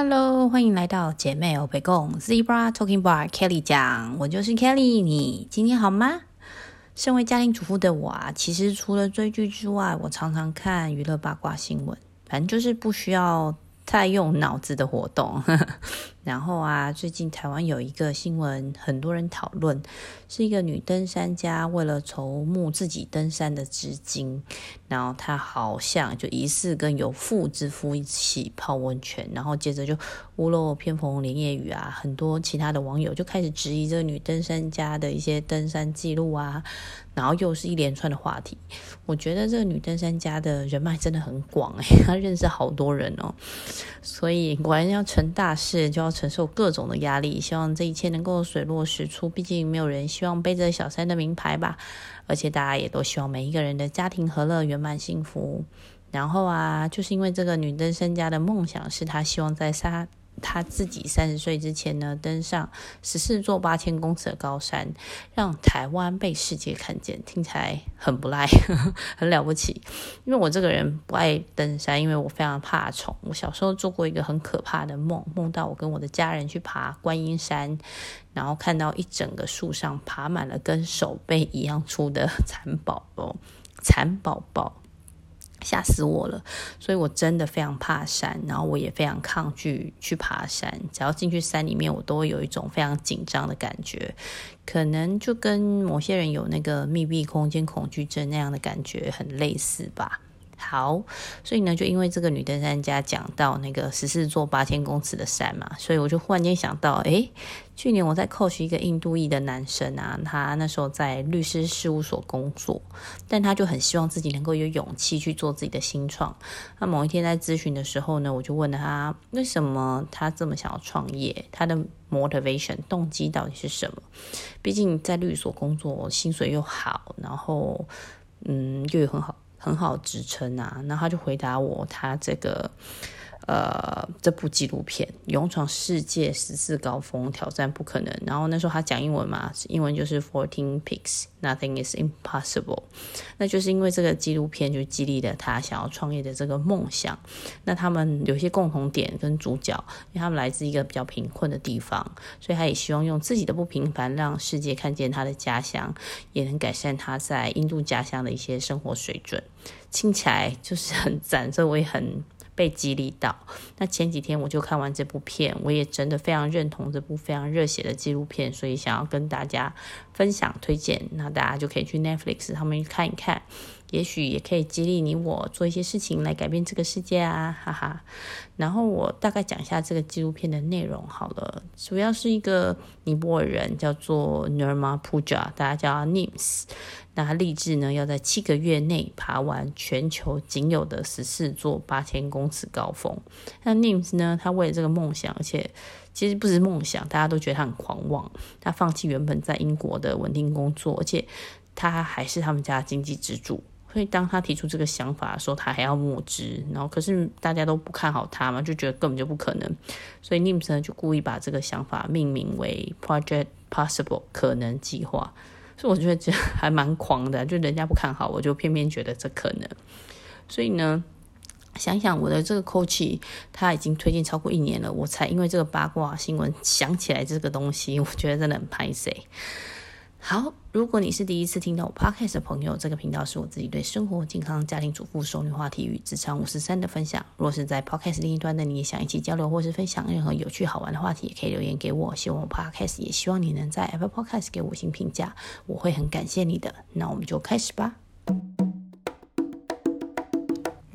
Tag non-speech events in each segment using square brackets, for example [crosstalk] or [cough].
Hello，欢迎来到姐妹欧北共 Zebra Talking Bar Kelly 讲，我就是 Kelly，你今天好吗？身为家庭主妇的我啊，其实除了追剧之外，我常常看娱乐八卦新闻，反正就是不需要。太用脑子的活动，然后啊，最近台湾有一个新闻，很多人讨论，是一个女登山家为了筹募自己登山的资金，然后她好像就疑似跟有妇之夫一起泡温泉，然后接着就屋漏偏逢连夜雨啊，很多其他的网友就开始质疑这个女登山家的一些登山记录啊。然后又是一连串的话题，我觉得这个女登山家的人脉真的很广诶，她认识好多人哦，所以果然要成大事就要承受各种的压力，希望这一切能够水落石出。毕竟没有人希望背着小三的名牌吧，而且大家也都希望每一个人的家庭和乐圆满幸福。然后啊，就是因为这个女登身家的梦想是她希望在沙。他自己三十岁之前呢，登上十四座八千公尺的高山，让台湾被世界看见，听起来很不赖，[laughs] 很了不起。因为我这个人不爱登山，因为我非常怕虫。我小时候做过一个很可怕的梦，梦到我跟我的家人去爬观音山，然后看到一整个树上爬满了跟手背一样粗的蚕宝宝，蚕宝宝。吓死我了，所以我真的非常怕山，然后我也非常抗拒去爬山。只要进去山里面，我都会有一种非常紧张的感觉，可能就跟某些人有那个密闭空间恐惧症那样的感觉很类似吧。好，所以呢，就因为这个女登山家讲到那个十四座八千公尺的山嘛，所以我就忽然间想到，诶，去年我在 coach 一个印度裔的男生啊，他那时候在律师事务所工作，但他就很希望自己能够有勇气去做自己的新创。那某一天在咨询的时候呢，我就问了他，为什么他这么想要创业？他的 motivation 动机到底是什么？毕竟在律所工作，薪水又好，然后嗯，又有很好。很好支撑啊，然后他就回答我，他这个。呃，这部纪录片《勇闯世界十四高峰，挑战不可能》。然后那时候他讲英文嘛，英文就是 Fourteen Peaks, Nothing is impossible。那就是因为这个纪录片就激励了他想要创业的这个梦想。那他们有些共同点跟主角，因为他们来自一个比较贫困的地方，所以他也希望用自己的不平凡，让世界看见他的家乡，也能改善他在印度家乡的一些生活水准。听起来就是很 [laughs] 赞，所以我也很。被激励到。那前几天我就看完这部片，我也真的非常认同这部非常热血的纪录片，所以想要跟大家分享推荐。那大家就可以去 Netflix 上面看一看，也许也可以激励你我做一些事情来改变这个世界啊，哈哈。然后我大概讲一下这个纪录片的内容好了，主要是一个尼泊尔人叫做 Nirma Puja，大家叫 Nims。那他立志呢，要在七个月内爬完全球仅有的十四座八千公尺高峰。那 Nims 呢，他为了这个梦想，而且其实不是梦想，大家都觉得他很狂妄。他放弃原本在英国的稳定工作，而且他还是他们家经济支柱。所以当他提出这个想法的时候，他还要募资。然后可是大家都不看好他嘛，就觉得根本就不可能。所以 Nims 呢，就故意把这个想法命名为 Project Possible 可能计划。所以我觉得这还蛮狂的，就人家不看好，我就偏偏觉得这可能。所以呢，想想我的这个 coach，他已经推荐超过一年了，我才因为这个八卦新闻想起来这个东西，我觉得真的很拍谢。好，如果你是第一次听到我 podcast 的朋友，这个频道是我自己对生活、健康、家庭主妇、熟女话题与职场五十三的分享。若是在 podcast 另一端的你也想一起交流或是分享任何有趣好玩的话题，也可以留言给我。希望我 podcast 也希望你能在 Apple Podcast 给五星评价，我会很感谢你的。那我们就开始吧。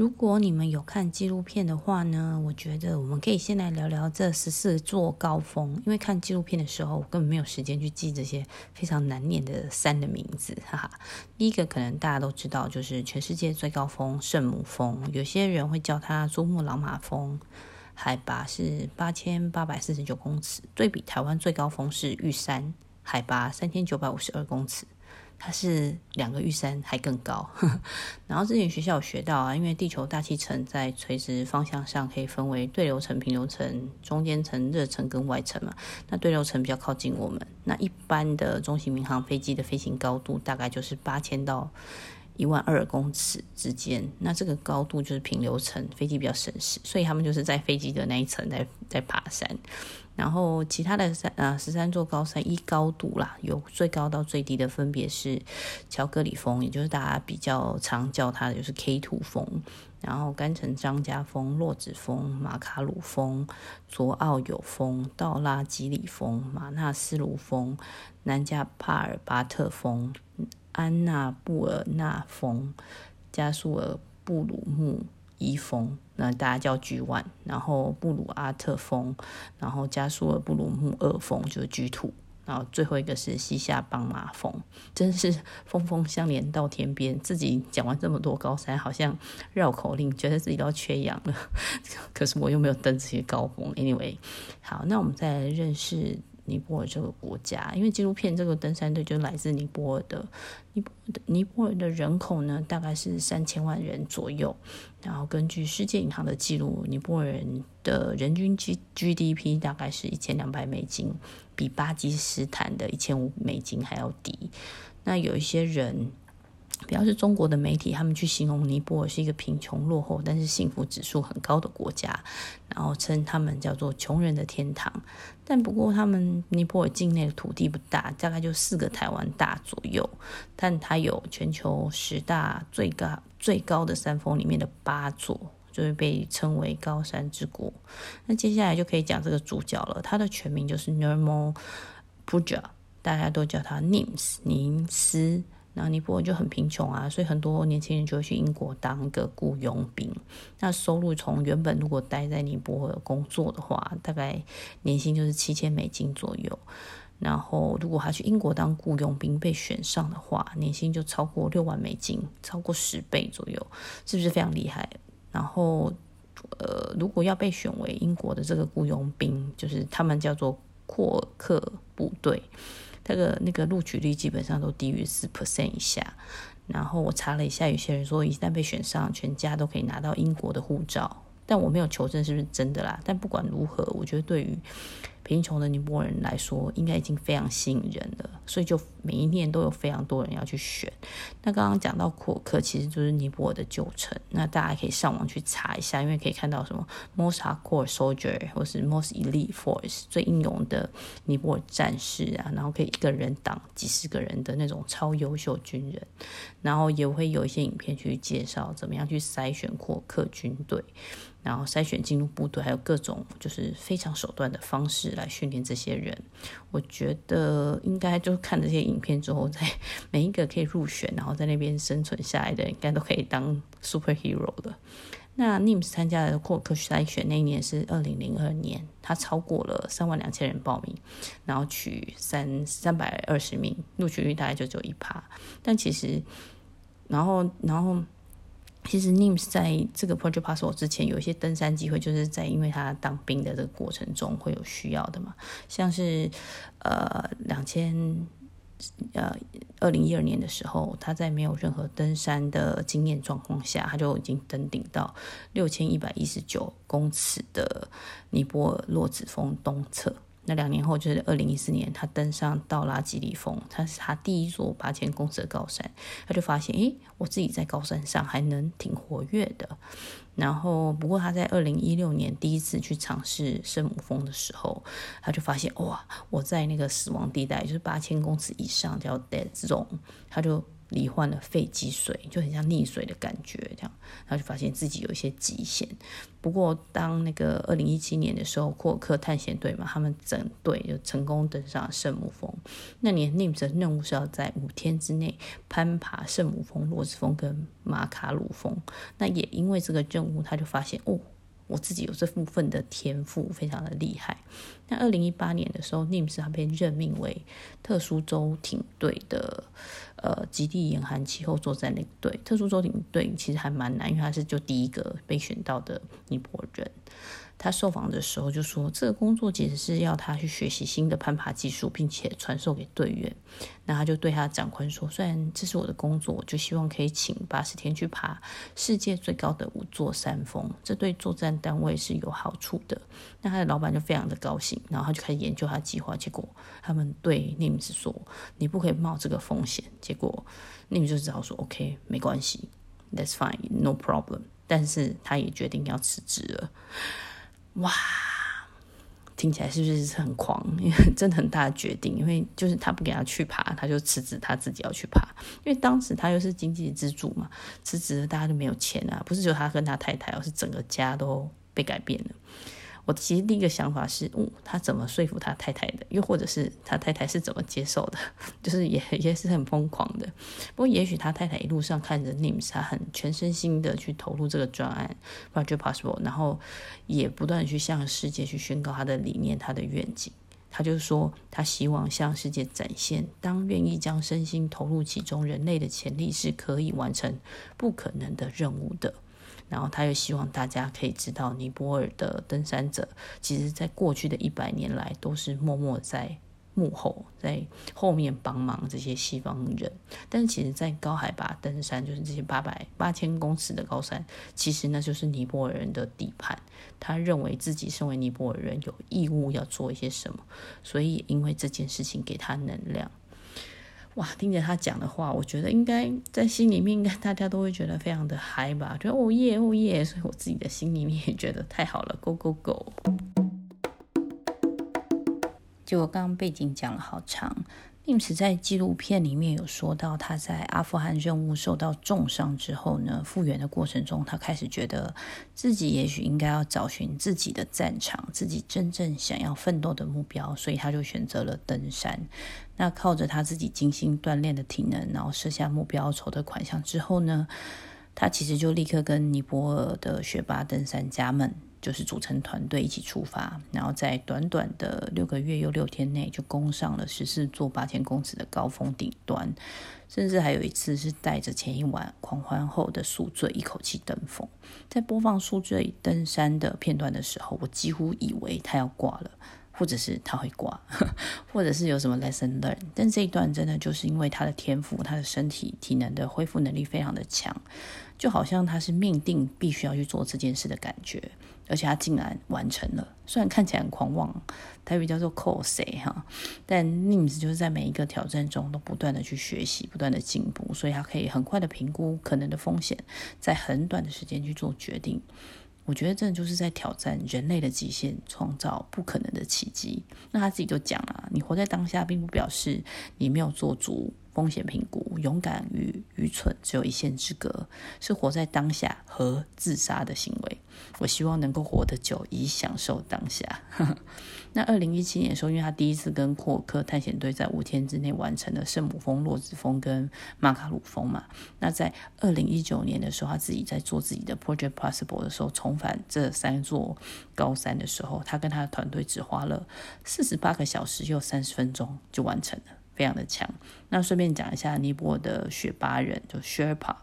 如果你们有看纪录片的话呢，我觉得我们可以先来聊聊这十四座高峰。因为看纪录片的时候，我根本没有时间去记这些非常难念的山的名字，哈哈。第一个可能大家都知道，就是全世界最高峰圣母峰，有些人会叫它珠穆朗玛峰，海拔是八千八百四十九公尺。对比台湾最高峰是玉山，海拔三千九百五十二公尺。它是两个玉山还更高，[laughs] 然后之前学校有学到啊，因为地球大气层在垂直方向上可以分为对流层、平流层、中间层、热层跟外层嘛。那对流层比较靠近我们，那一般的中型民航飞机的飞行高度大概就是八千到一万二公尺之间。那这个高度就是平流层，飞机比较省事，所以他们就是在飞机的那一层在在爬山。然后其他的三啊十三座高山依高度啦，有最高到最低的分别是乔戈里峰，也就是大家比较常叫它的就是 K two 峰，然后干城章嘉峰、洛子峰、马卡鲁峰、卓奥友峰、道拉基里峰、马纳斯卢峰、南加帕尔巴特峰、安纳布尔纳峰、加苏尔布鲁木。一峰，那大家叫 G one，然后布鲁阿特峰，然后加苏尔布鲁木二峰就是 G two，然后最后一个是西夏邦马峰，真是 [laughs] 峰峰相连到天边。自己讲完这么多高山，好像绕口令，觉得自己都要缺氧了。[laughs] 可是我又没有登这些高峰。Anyway，好，那我们再来认识。尼泊尔这个国家，因为纪录片这个登山队就来自尼泊尔的，尼泊的尼泊尔的人口呢，大概是三千万人左右。然后根据世界银行的记录，尼泊尔人的人均 G GDP 大概是一千两百美金，比巴基斯坦的一千五美金还要低。那有一些人。比较是中国的媒体，他们去形容尼泊尔是一个贫穷落后，但是幸福指数很高的国家，然后称他们叫做穷人的天堂。但不过，他们尼泊尔境内的土地不大，大概就四个台湾大左右，但它有全球十大最高最高的山峰里面的八座，就会被称为高山之国。那接下来就可以讲这个主角了，他的全名就是 Nirmal Purja，大家都叫他 Nims 宁斯。那尼泊尔就很贫穷啊，所以很多年轻人就会去英国当个雇佣兵。那收入从原本如果待在尼泊尔工作的话，大概年薪就是七千美金左右。然后如果他去英国当雇佣兵被选上的话，年薪就超过六万美金，超过十倍左右，是不是非常厉害？然后呃，如果要被选为英国的这个雇佣兵，就是他们叫做阔尔克部队。他的那个录取率基本上都低于四 percent 以下，然后我查了一下，有些人说一旦被选上，全家都可以拿到英国的护照，但我没有求证是不是真的啦。但不管如何，我觉得对于贫穷的尼泊尔人来说，应该已经非常吸引人了，所以就每一年都有非常多人要去选。那刚刚讲到库尔克，其实就是尼泊尔的旧城。那大家可以上网去查一下，因为可以看到什么 Most Hardcore Soldier 或是 Most Elite Force 最英勇的尼泊尔战士啊，然后可以一个人挡几十个人的那种超优秀军人。然后也会有一些影片去介绍怎么样去筛选库尔克军队。然后筛选进入部队，还有各种就是非常手段的方式来训练这些人。我觉得应该就看这些影片之后，在 [laughs] 每一个可以入选，然后在那边生存下来的，应该都可以当 superhero 的。那 Nims 参加的库尔克筛选那一年是二零零二年，他超过了三万两千人报名，然后取三三百二十名，录取率大概就只有一趴。但其实，然后然后。其实 Nims 在这个 Project Passport 之前有一些登山机会，就是在因为他当兵的这个过程中会有需要的嘛，像是呃两千呃二零一二年的时候，他在没有任何登山的经验状况下，他就已经登顶到六千一百一十九公尺的尼泊尔洛子峰东侧。那两年后，就是二零一四年，他登上道拉吉里峰，他是他第一座八千公尺的高山，他就发现，诶，我自己在高山上还能挺活跃的。然后，不过他在二零一六年第一次去尝试圣母峰的时候，他就发现，哇，我在那个死亡地带，就是八千公尺以上叫 dead zone，他就。罹患了肺积水，就很像溺水的感觉，这样，然后就发现自己有一些极限。不过，当那个二零一七年的时候，库尔克探险队嘛，他们整队就成功登上圣母峰。那年 n i m 的任务是要在五天之内攀爬圣母峰、洛子峰跟马卡鲁峰。那也因为这个任务，他就发现哦。我自己有这部分的天赋，非常的厉害。那二零一八年的时候，Nims 他被任命为特殊舟艇队的呃极地严寒气候作战领队。特殊舟艇队其实还蛮难，因为他是就第一个被选到的尼泊人。他受访的时候就说，这个工作其实是要他去学习新的攀爬技术，并且传授给队员。那他就对他长官说：“虽然这是我的工作，我就希望可以请八十天去爬世界最高的五座山峰，这对作战单位是有好处的。”那他的老板就非常的高兴，然后他就开始研究他计划。结果他们对 Nims 说：“你不可以冒这个风险。”结果那你就只好说 OK，没关系，That's fine，no problem。但是他也决定要辞职了。哇，听起来是不是很狂？因 [laughs] 为真的很大的决定，因为就是他不给他去爬，他就辞职，他自己要去爬。因为当时他又是经济支柱嘛，辞职了大家就没有钱啊，不是只有他跟他太太，而是整个家都被改变了。我其实第一个想法是，哦，他怎么说服他太太的？又或者是他太太是怎么接受的？[laughs] 就是也也是很疯狂的。不过也许他太太一路上看着 NIMS，他很全身心的去投入这个专案，Project Possible，然后也不断去向世界去宣告他的理念、他的愿景。他就说，他希望向世界展现，当愿意将身心投入其中，人类的潜力是可以完成不可能的任务的。然后他又希望大家可以知道，尼泊尔的登山者，其实在过去的一百年来都是默默在幕后，在后面帮忙这些西方人。但是其实，在高海拔登山，就是这些八百八千公尺的高山，其实那就是尼泊尔人的底盘。他认为自己身为尼泊尔人，有义务要做一些什么，所以因为这件事情给他能量。哇，听着他讲的话，我觉得应该在心里面，应该大家都会觉得非常的嗨吧？觉得哦耶哦耶，所以我自己的心里面也觉得太好了，Go Go Go！就我刚刚背景讲了好长。NIMS 在纪录片里面有说到，他在阿富汗任务受到重伤之后呢，复原的过程中，他开始觉得自己也许应该要找寻自己的战场，自己真正想要奋斗的目标，所以他就选择了登山。那靠着他自己精心锻炼的体能，然后设下目标，筹的款项之后呢，他其实就立刻跟尼泊尔的学霸登山家们。就是组成团队一起出发，然后在短短的六个月又六天内就攻上了十四座八千公尺的高峰顶端，甚至还有一次是带着前一晚狂欢后的宿醉一口气登峰。在播放宿醉登山的片段的时候，我几乎以为他要挂了，或者是他会挂，[laughs] 或者是有什么 lesson learn。但这一段真的就是因为他的天赋，他的身体体能的恢复能力非常的强，就好像他是命定必须要去做这件事的感觉。而且他竟然完成了，虽然看起来很狂妄，台语叫做 cos 哈，但 NIMS 就是在每一个挑战中都不断的去学习，不断的进步，所以他可以很快的评估可能的风险，在很短的时间去做决定。我觉得这就是在挑战人类的极限，创造不可能的奇迹。那他自己就讲了，你活在当下，并不表示你没有做足。风险评估，勇敢与愚蠢只有一线之隔，是活在当下和自杀的行为。我希望能够活得久，以享受当下。[laughs] 那二零一七年的时候，因为他第一次跟库尔克探险队在五天之内完成了圣母峰、洛子峰跟马卡鲁峰嘛。那在二零一九年的时候，他自己在做自己的 Project Possible 的时候，重返这三座高山的时候，他跟他的团队只花了四十八个小时又三十分钟就完成了。非常的强。那顺便讲一下，尼泊尔的雪巴人就 Sherpa，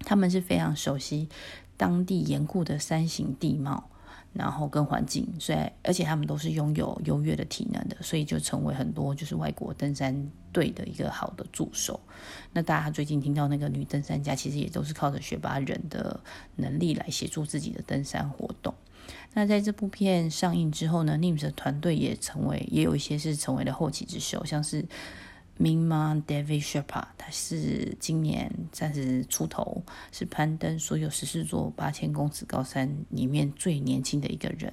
他们是非常熟悉当地严酷的山形地貌，然后跟环境，所以而且他们都是拥有优越的体能的，所以就成为很多就是外国登山队的一个好的助手。那大家最近听到那个女登山家，其实也都是靠着雪巴人的能力来协助自己的登山活动。那在这部片上映之后呢，NIMS 的团队也成为，也有一些是成为了后起之秀，像是 Mingma Devi Sherpa，他是今年三十出头，是攀登所有十四座八千公尺高山里面最年轻的一个人。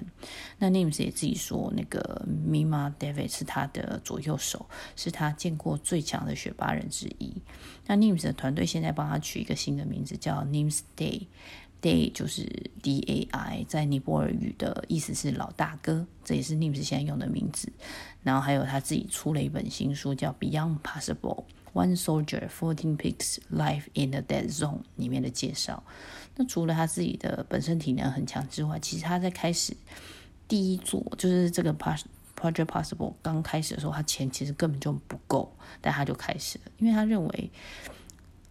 那 NIMS 也自己说，那个 Minma David 是他的左右手，是他见过最强的雪巴人之一。那 NIMS 的团队现在帮他取一个新的名字，叫 NIMS Day。Day 就是 D A I，在尼泊尔语的意思是老大哥，这也是 NIMS 现在用的名字。然后还有他自己出了一本新书，叫《Beyond Possible: One Soldier, Fourteen Peaks, Life in the Dead Zone》里面的介绍。那除了他自己的本身体能很强之外，其实他在开始第一座就是这个 Project Possible 刚开始的时候，他钱其实根本就不够，但他就开始了，因为他认为。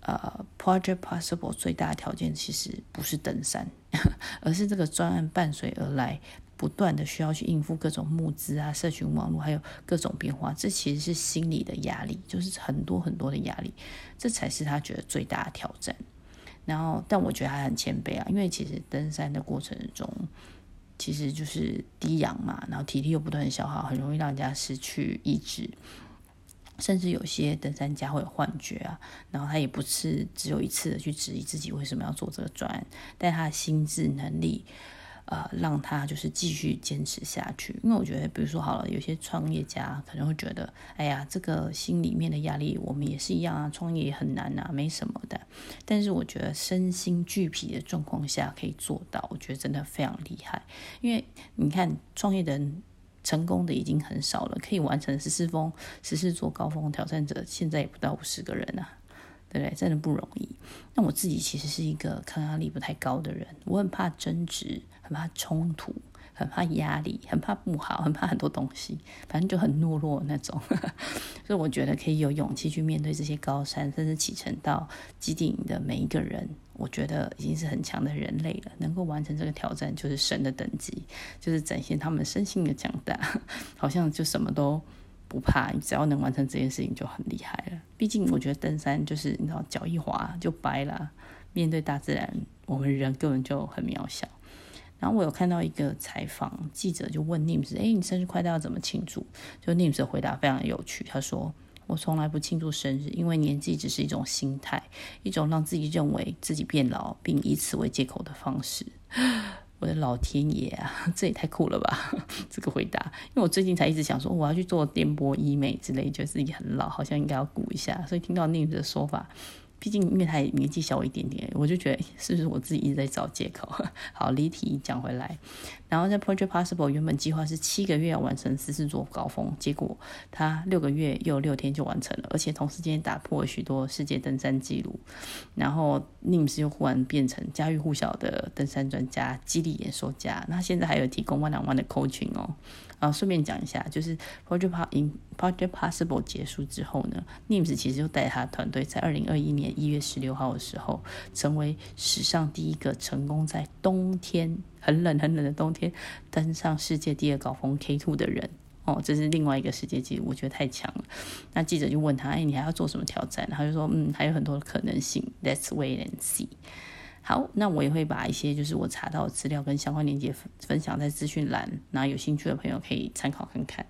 呃、，Project Possible 最大的条件其实不是登山，[laughs] 而是这个专案伴随而来，不断的需要去应付各种募资啊、社群网络，还有各种变化。这其实是心理的压力，就是很多很多的压力，这才是他觉得最大的挑战。然后，但我觉得他很谦卑啊，因为其实登山的过程中，其实就是低氧嘛，然后体力又不断消耗，很容易让人家失去意志。甚至有些登山家会有幻觉啊，然后他也不是只有一次的去质疑自己为什么要做这个专案，但他的心智能力，呃，让他就是继续坚持下去。因为我觉得，比如说好了，有些创业家可能会觉得，哎呀，这个心里面的压力，我们也是一样啊，创业也很难啊，没什么的。但是我觉得身心俱疲的状况下可以做到，我觉得真的非常厉害。因为你看，创业的人。成功的已经很少了，可以完成十四峰、十四座高峰挑战者，现在也不到五十个人啊，对不对？真的不容易。那我自己其实是一个抗压力不太高的人，我很怕争执，很怕冲突。很怕压力，很怕不好，很怕很多东西，反正就很懦弱那种。[laughs] 所以我觉得可以有勇气去面对这些高山，甚至启程到基地营的每一个人，我觉得已经是很强的人类了。能够完成这个挑战，就是神的等级，就是展现他们身心的强大。[laughs] 好像就什么都不怕，你只要能完成这件事情就很厉害了。毕竟我觉得登山就是你知道，脚一滑就掰了。面对大自然，我们人根本就很渺小。然后我有看到一个采访，记者就问 Nims：“ 哎，你生日快到要怎么庆祝？”就 Nims 的回答非常有趣，他说：“我从来不庆祝生日，因为年纪只是一种心态，一种让自己认为自己变老，并以此为借口的方式。”我的老天爷啊，这也太酷了吧！这个回答，因为我最近才一直想说，我要去做电波医美之类，觉得自己很老，好像应该要顾一下，所以听到 Nims 的说法。毕竟，因为他年纪小我一点点，我就觉得是不是我自己一直在找借口？[laughs] 好，离题讲回来。然后在 Project Possible 原本计划是七个月要完成十四座高峰，结果他六个月又六天就完成了，而且同时间打破了许多世界登山纪录。然后 Nims 又忽然变成家喻户晓的登山专家、激励演说家。那现在还有提供万两万的 coaching 哦。啊，顺便讲一下，就是 Project Project Possible 结束之后呢，Nims 其实就带他团队在二零二一年一月十六号的时候，成为史上第一个成功在冬天很冷很冷的冬天登上世界第二高峰 K2 的人。哦，这是另外一个世界纪录，我觉得太强了。那记者就问他，哎，你还要做什么挑战？他就说，嗯，还有很多可能性，Let's wait and see。好，那我也会把一些就是我查到的资料跟相关链接分分享在资讯栏，那有兴趣的朋友可以参考看看。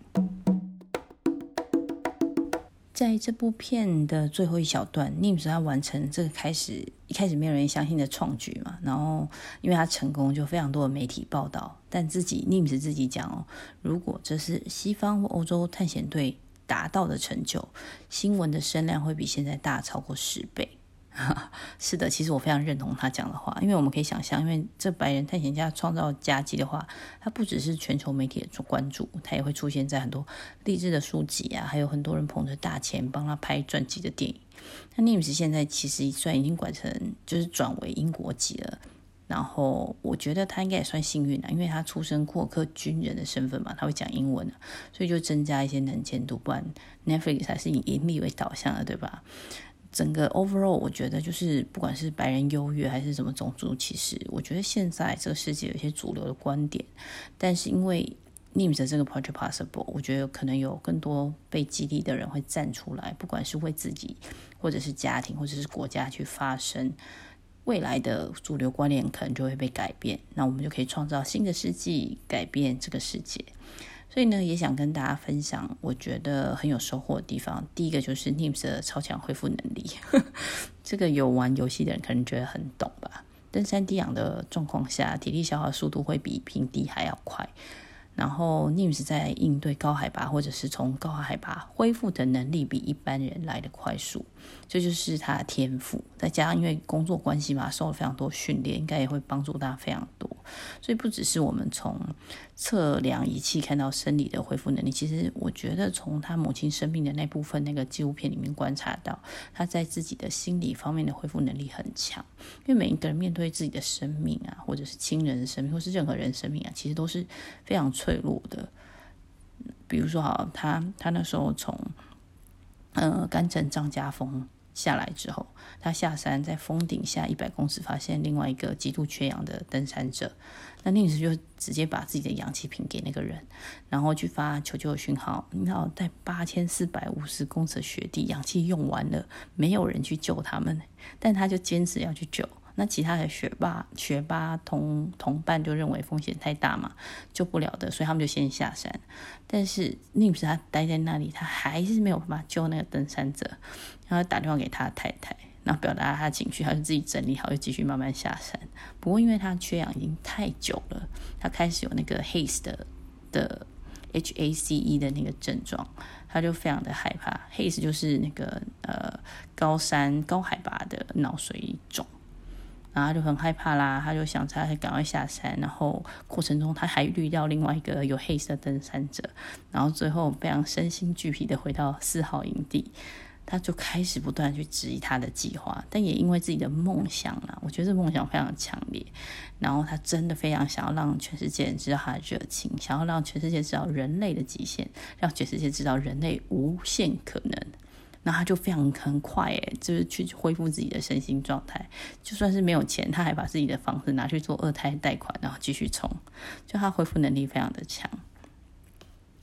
在这部片的最后一小段，Nims 要完成这个开始一开始没有人相信的创举嘛，然后因为他成功，就非常多的媒体报道，但自己 Nims 自己讲哦，如果这是西方或欧洲探险队达到的成就，新闻的声量会比现在大超过十倍。[laughs] 是的，其实我非常认同他讲的话，因为我们可以想象，因为这白人探险家创造佳绩的话，他不只是全球媒体的关注，他也会出现在很多励志的书籍啊，还有很多人捧着大钱帮他拍传记的电影。那 Nims 现在其实算已经管成就是转为英国籍了，然后我觉得他应该也算幸运了，因为他出身过客军人的身份嘛，他会讲英文，所以就增加一些能见度，不然 Netflix 还是以盈利为导向的，对吧？整个 overall，我觉得就是不管是白人优越还是什么种族歧视，我觉得现在这个世界有一些主流的观点，但是因为 Nims 这个 Project Possible，我觉得可能有更多被激励的人会站出来，不管是为自己，或者是家庭，或者是国家去发声，未来的主流观念可能就会被改变，那我们就可以创造新的世纪，改变这个世界。所以呢，也想跟大家分享，我觉得很有收获的地方。第一个就是 Nims 的超强恢复能力，[laughs] 这个有玩游戏的人可能觉得很懂吧。登山低氧的状况下，体力消耗速度会比平地还要快。然后 Nims 在应对高海拔或者是从高海拔恢复的能力比一般人来的快速，这就是他的天赋。再加上因为工作关系嘛，受了非常多训练，应该也会帮助他非常多。所以不只是我们从测量仪器看到生理的恢复能力，其实我觉得从他母亲生病的那部分那个纪录片里面观察到，他在自己的心理方面的恢复能力很强。因为每一个人面对自己的生命啊，或者是亲人的生命，或是任何人生命啊，其实都是非常脆弱的。比如说，哈，他他那时候从呃甘城张家峰。下来之后，他下山在峰顶下一百公尺，发现另外一个极度缺氧的登山者。那那时就直接把自己的氧气瓶给那个人，然后去发求救讯号。你知道，在八千四百五十公尺的雪地，氧气用完了，没有人去救他们，但他就坚持要去救。那其他的学霸学霸同同伴就认为风险太大嘛，救不了的，所以他们就先下山。但是 Nims 他待在那里，他还是没有办法救那个登山者，然后打电话给他的太太，然后表达他情绪，他就自己整理好，就继续慢慢下山。不过因为他缺氧已经太久了，他开始有那个 HACE 的的 H A C E 的那个症状，他就非常的害怕。HACE 就是那个呃高山高海拔的脑水肿。然后他就很害怕啦，他就想他赶快下山，然后过程中他还遇到另外一个有黑色登山者，然后最后非常身心俱疲的回到四号营地，他就开始不断去质疑他的计划，但也因为自己的梦想啦，我觉得这梦想非常强烈，然后他真的非常想要让全世界人知道他的热情，想要让全世界知道人类的极限，让全世界知道人类无限可能。那他就非常很快诶，就是去恢复自己的身心状态。就算是没有钱，他还把自己的房子拿去做二胎贷款，然后继续冲。就他恢复能力非常的强。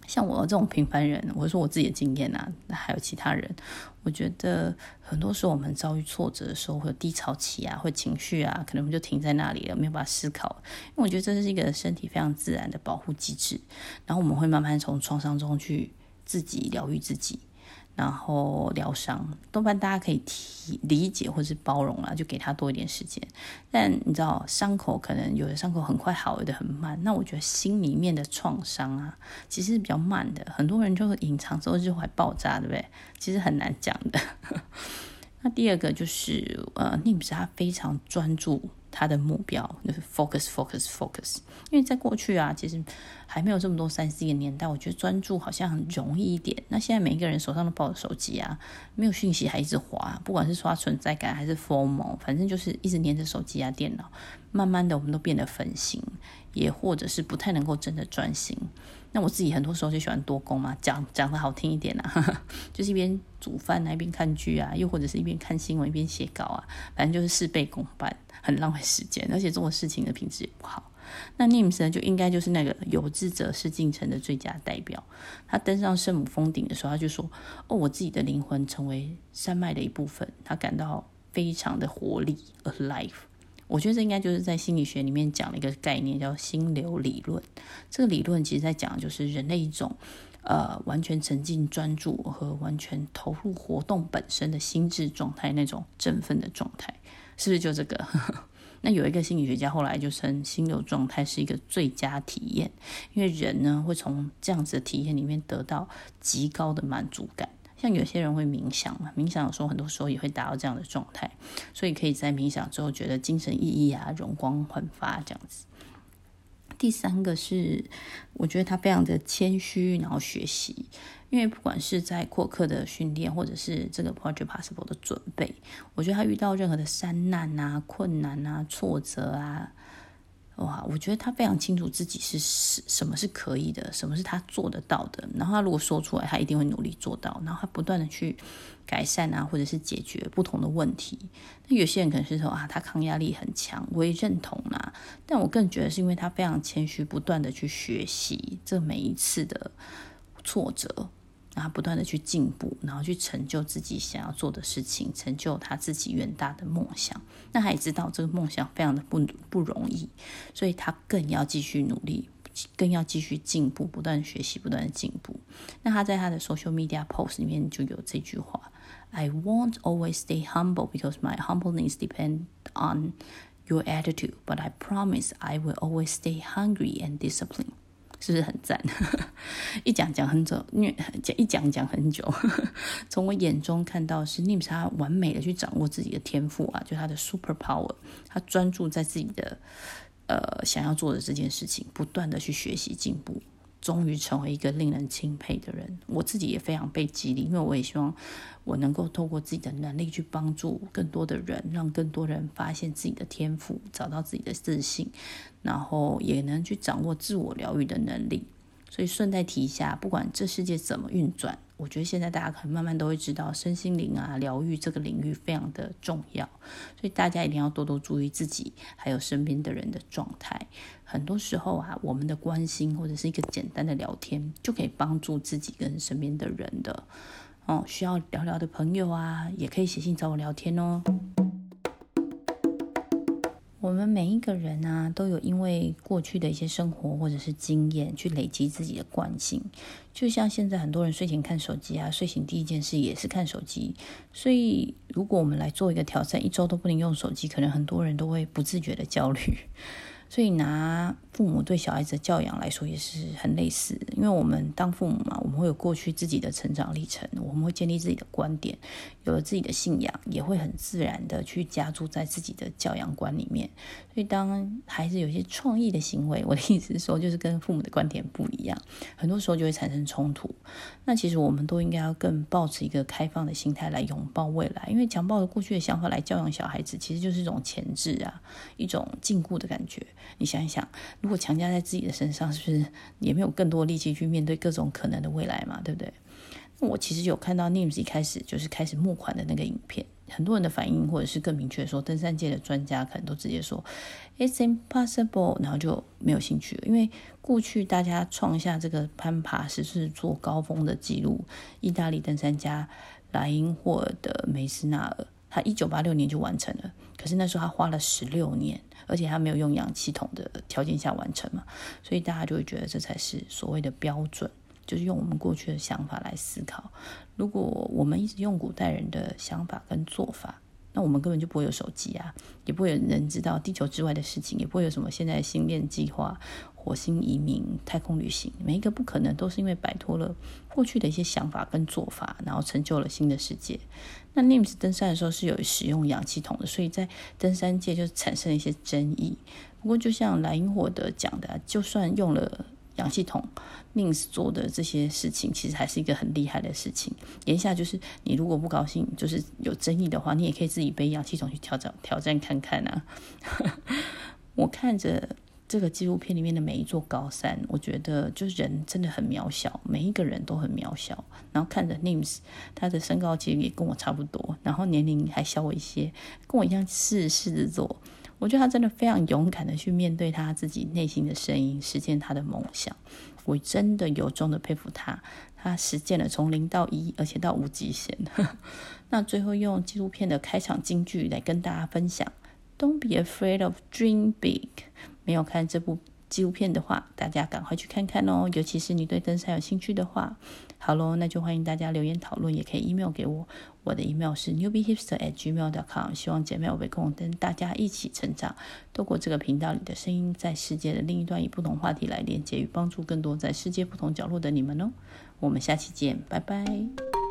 像我这种平凡人，我说我自己的经验啊，还有其他人，我觉得很多时候我们遭遇挫折的时候，会有低潮期啊，会情绪啊，可能我们就停在那里了，没有办法思考。因为我觉得这是一个身体非常自然的保护机制，然后我们会慢慢从创伤中去自己疗愈自己。然后疗伤，多半大家可以体理解或是包容啊，就给他多一点时间。但你知道，伤口可能有的伤口很快好，有的很慢。那我觉得心里面的创伤啊，其实比较慢的。很多人就隐藏之后就会爆炸，对不对？其实很难讲的。那第二个就是，呃，Nims 他非常专注。他的目标就是 focus focus focus，因为在过去啊，其实还没有这么多三 C 的年代，我觉得专注好像很容易一点。那现在每一个人手上都抱着手机啊，没有讯息还一直滑，不管是刷存在感还是 formal，反正就是一直黏着手机啊电脑。慢慢的，我们都变得分心，也或者是不太能够真的专心。那我自己很多时候就喜欢多工嘛，讲讲的好听一点啊，[laughs] 就是一边煮饭啊，一边看剧啊，又或者是一边看新闻一边写稿啊，反正就是事倍功半。很浪费时间，而且做事情的品质也不好。那 Nims 呢，就应该就是那个有志者事竟成的最佳代表。他登上圣母峰顶的时候，他就说：“哦，我自己的灵魂成为山脉的一部分。”他感到非常的活力，alive。我觉得这应该就是在心理学里面讲了一个概念，叫心流理论。这个理论其实在讲的就是人类一种呃完全沉浸专注和完全投入活动本身的心智状态，那种振奋的状态。是不是就这个？[laughs] 那有一个心理学家后来就称心流状态是一个最佳体验，因为人呢会从这样子的体验里面得到极高的满足感。像有些人会冥想嘛，冥想的时候很多时候也会达到这样的状态，所以可以在冥想之后觉得精神奕奕啊，容光焕发这样子。第三个是，我觉得他非常的谦虚，然后学习。因为不管是在扩课的训练，或者是这个 Project Possible 的准备，我觉得他遇到任何的山难啊、困难啊、挫折啊，哇，我觉得他非常清楚自己是什什么是可以的，什么是他做得到的。然后他如果说出来，他一定会努力做到。然后他不断的去改善啊，或者是解决不同的问题。那有些人可能是说啊，他抗压力很强，我也认同啊。但我更觉得是因为他非常谦虚，不断的去学习这每一次的挫折。然后不断的去进步，然后去成就自己想要做的事情，成就他自己远大的梦想。那他也知道这个梦想非常的不不容易，所以他更要继续努力，更要继续进步，不断学习，不断的进步。那他在他的 social media post 里面就有这句话：“I won't always stay humble because my humbleness depends on your attitude, but I promise I will always stay hungry and disciplined。”是不是很赞？[laughs] 一讲讲很久，因为讲一讲讲很久。[laughs] 从我眼中看到是 nim，他完美的去掌握自己的天赋啊，就他的 super power，他专注在自己的呃想要做的这件事情，不断的去学习进步。终于成为一个令人钦佩的人，我自己也非常被激励，因为我也希望我能够透过自己的能力去帮助更多的人，让更多人发现自己的天赋，找到自己的自信，然后也能去掌握自我疗愈的能力。所以顺带提一下，不管这世界怎么运转，我觉得现在大家可能慢慢都会知道，身心灵啊、疗愈这个领域非常的重要。所以大家一定要多多注意自己，还有身边的人的状态。很多时候啊，我们的关心或者是一个简单的聊天，就可以帮助自己跟身边的人的。哦，需要聊聊的朋友啊，也可以写信找我聊天哦。我们每一个人啊，都有因为过去的一些生活或者是经验，去累积自己的惯性。就像现在很多人睡前看手机啊，睡醒第一件事也是看手机。所以，如果我们来做一个挑战，一周都不能用手机，可能很多人都会不自觉的焦虑。所以拿父母对小孩子的教养来说也是很类似，因为我们当父母嘛，我们会有过去自己的成长历程，我们会建立自己的观点，有了自己的信仰，也会很自然的去加注在自己的教养观里面。所以当孩子有些创意的行为，[laughs] 我的意思是说，就是跟父母的观点不一样，很多时候就会产生冲突。那其实我们都应该要更抱持一个开放的心态来拥抱未来，因为强抱着过去的想法来教养小孩子，其实就是一种钳制啊，一种禁锢的感觉。你想一想，如果强加在自己的身上，是不是也没有更多力气去面对各种可能的未来嘛？对不对？那我其实有看到 NIMS 一开始就是开始募款的那个影片，很多人的反应，或者是更明确说，登山界的专家可能都直接说 It's impossible，然后就没有兴趣了。因为过去大家创下这个攀爬是是做高峰的记录，意大利登山家莱因霍尔的梅斯纳尔，他一九八六年就完成了，可是那时候他花了十六年。而且他没有用氧气筒的条件下完成嘛，所以大家就会觉得这才是所谓的标准，就是用我们过去的想法来思考。如果我们一直用古代人的想法跟做法，那我们根本就不会有手机啊，也不会有人知道地球之外的事情，也不会有什么现在的星链计划、火星移民、太空旅行，每一个不可能都是因为摆脱了过去的一些想法跟做法，然后成就了新的世界。那 NIMS 登山的时候是有使用氧气筒的，所以在登山界就产生了一些争议。不过就像莱因霍尔讲的，就算用了氧气筒，NIMS 做的这些事情其实还是一个很厉害的事情。言下就是，你如果不高兴，就是有争议的话，你也可以自己背氧气筒去挑战挑战看看啊。[laughs] 我看着。这个纪录片里面的每一座高山，我觉得就是人真的很渺小，每一个人都很渺小。然后看着 NIMS，他的身高其实也跟我差不多，然后年龄还小我一些，跟我一样是狮子座。我觉得他真的非常勇敢的去面对他自己内心的声音，实现他的梦想。我真的由衷的佩服他，他实践了从零到一，而且到无极限。[laughs] 那最后用纪录片的开场金句来跟大家分享：Don't be afraid of dream big。没有看这部纪录片的话，大家赶快去看看哦！尤其是你对登山有兴趣的话，好喽，那就欢迎大家留言讨论，也可以 email 给我，我的 email 是 newbiehipster@gmail.com。希望姐妹我会共跟大家一起成长，透过这个频道里的声音，在世界的另一端以不同话题来连接与帮助更多在世界不同角落的你们哦。我们下期见，拜拜。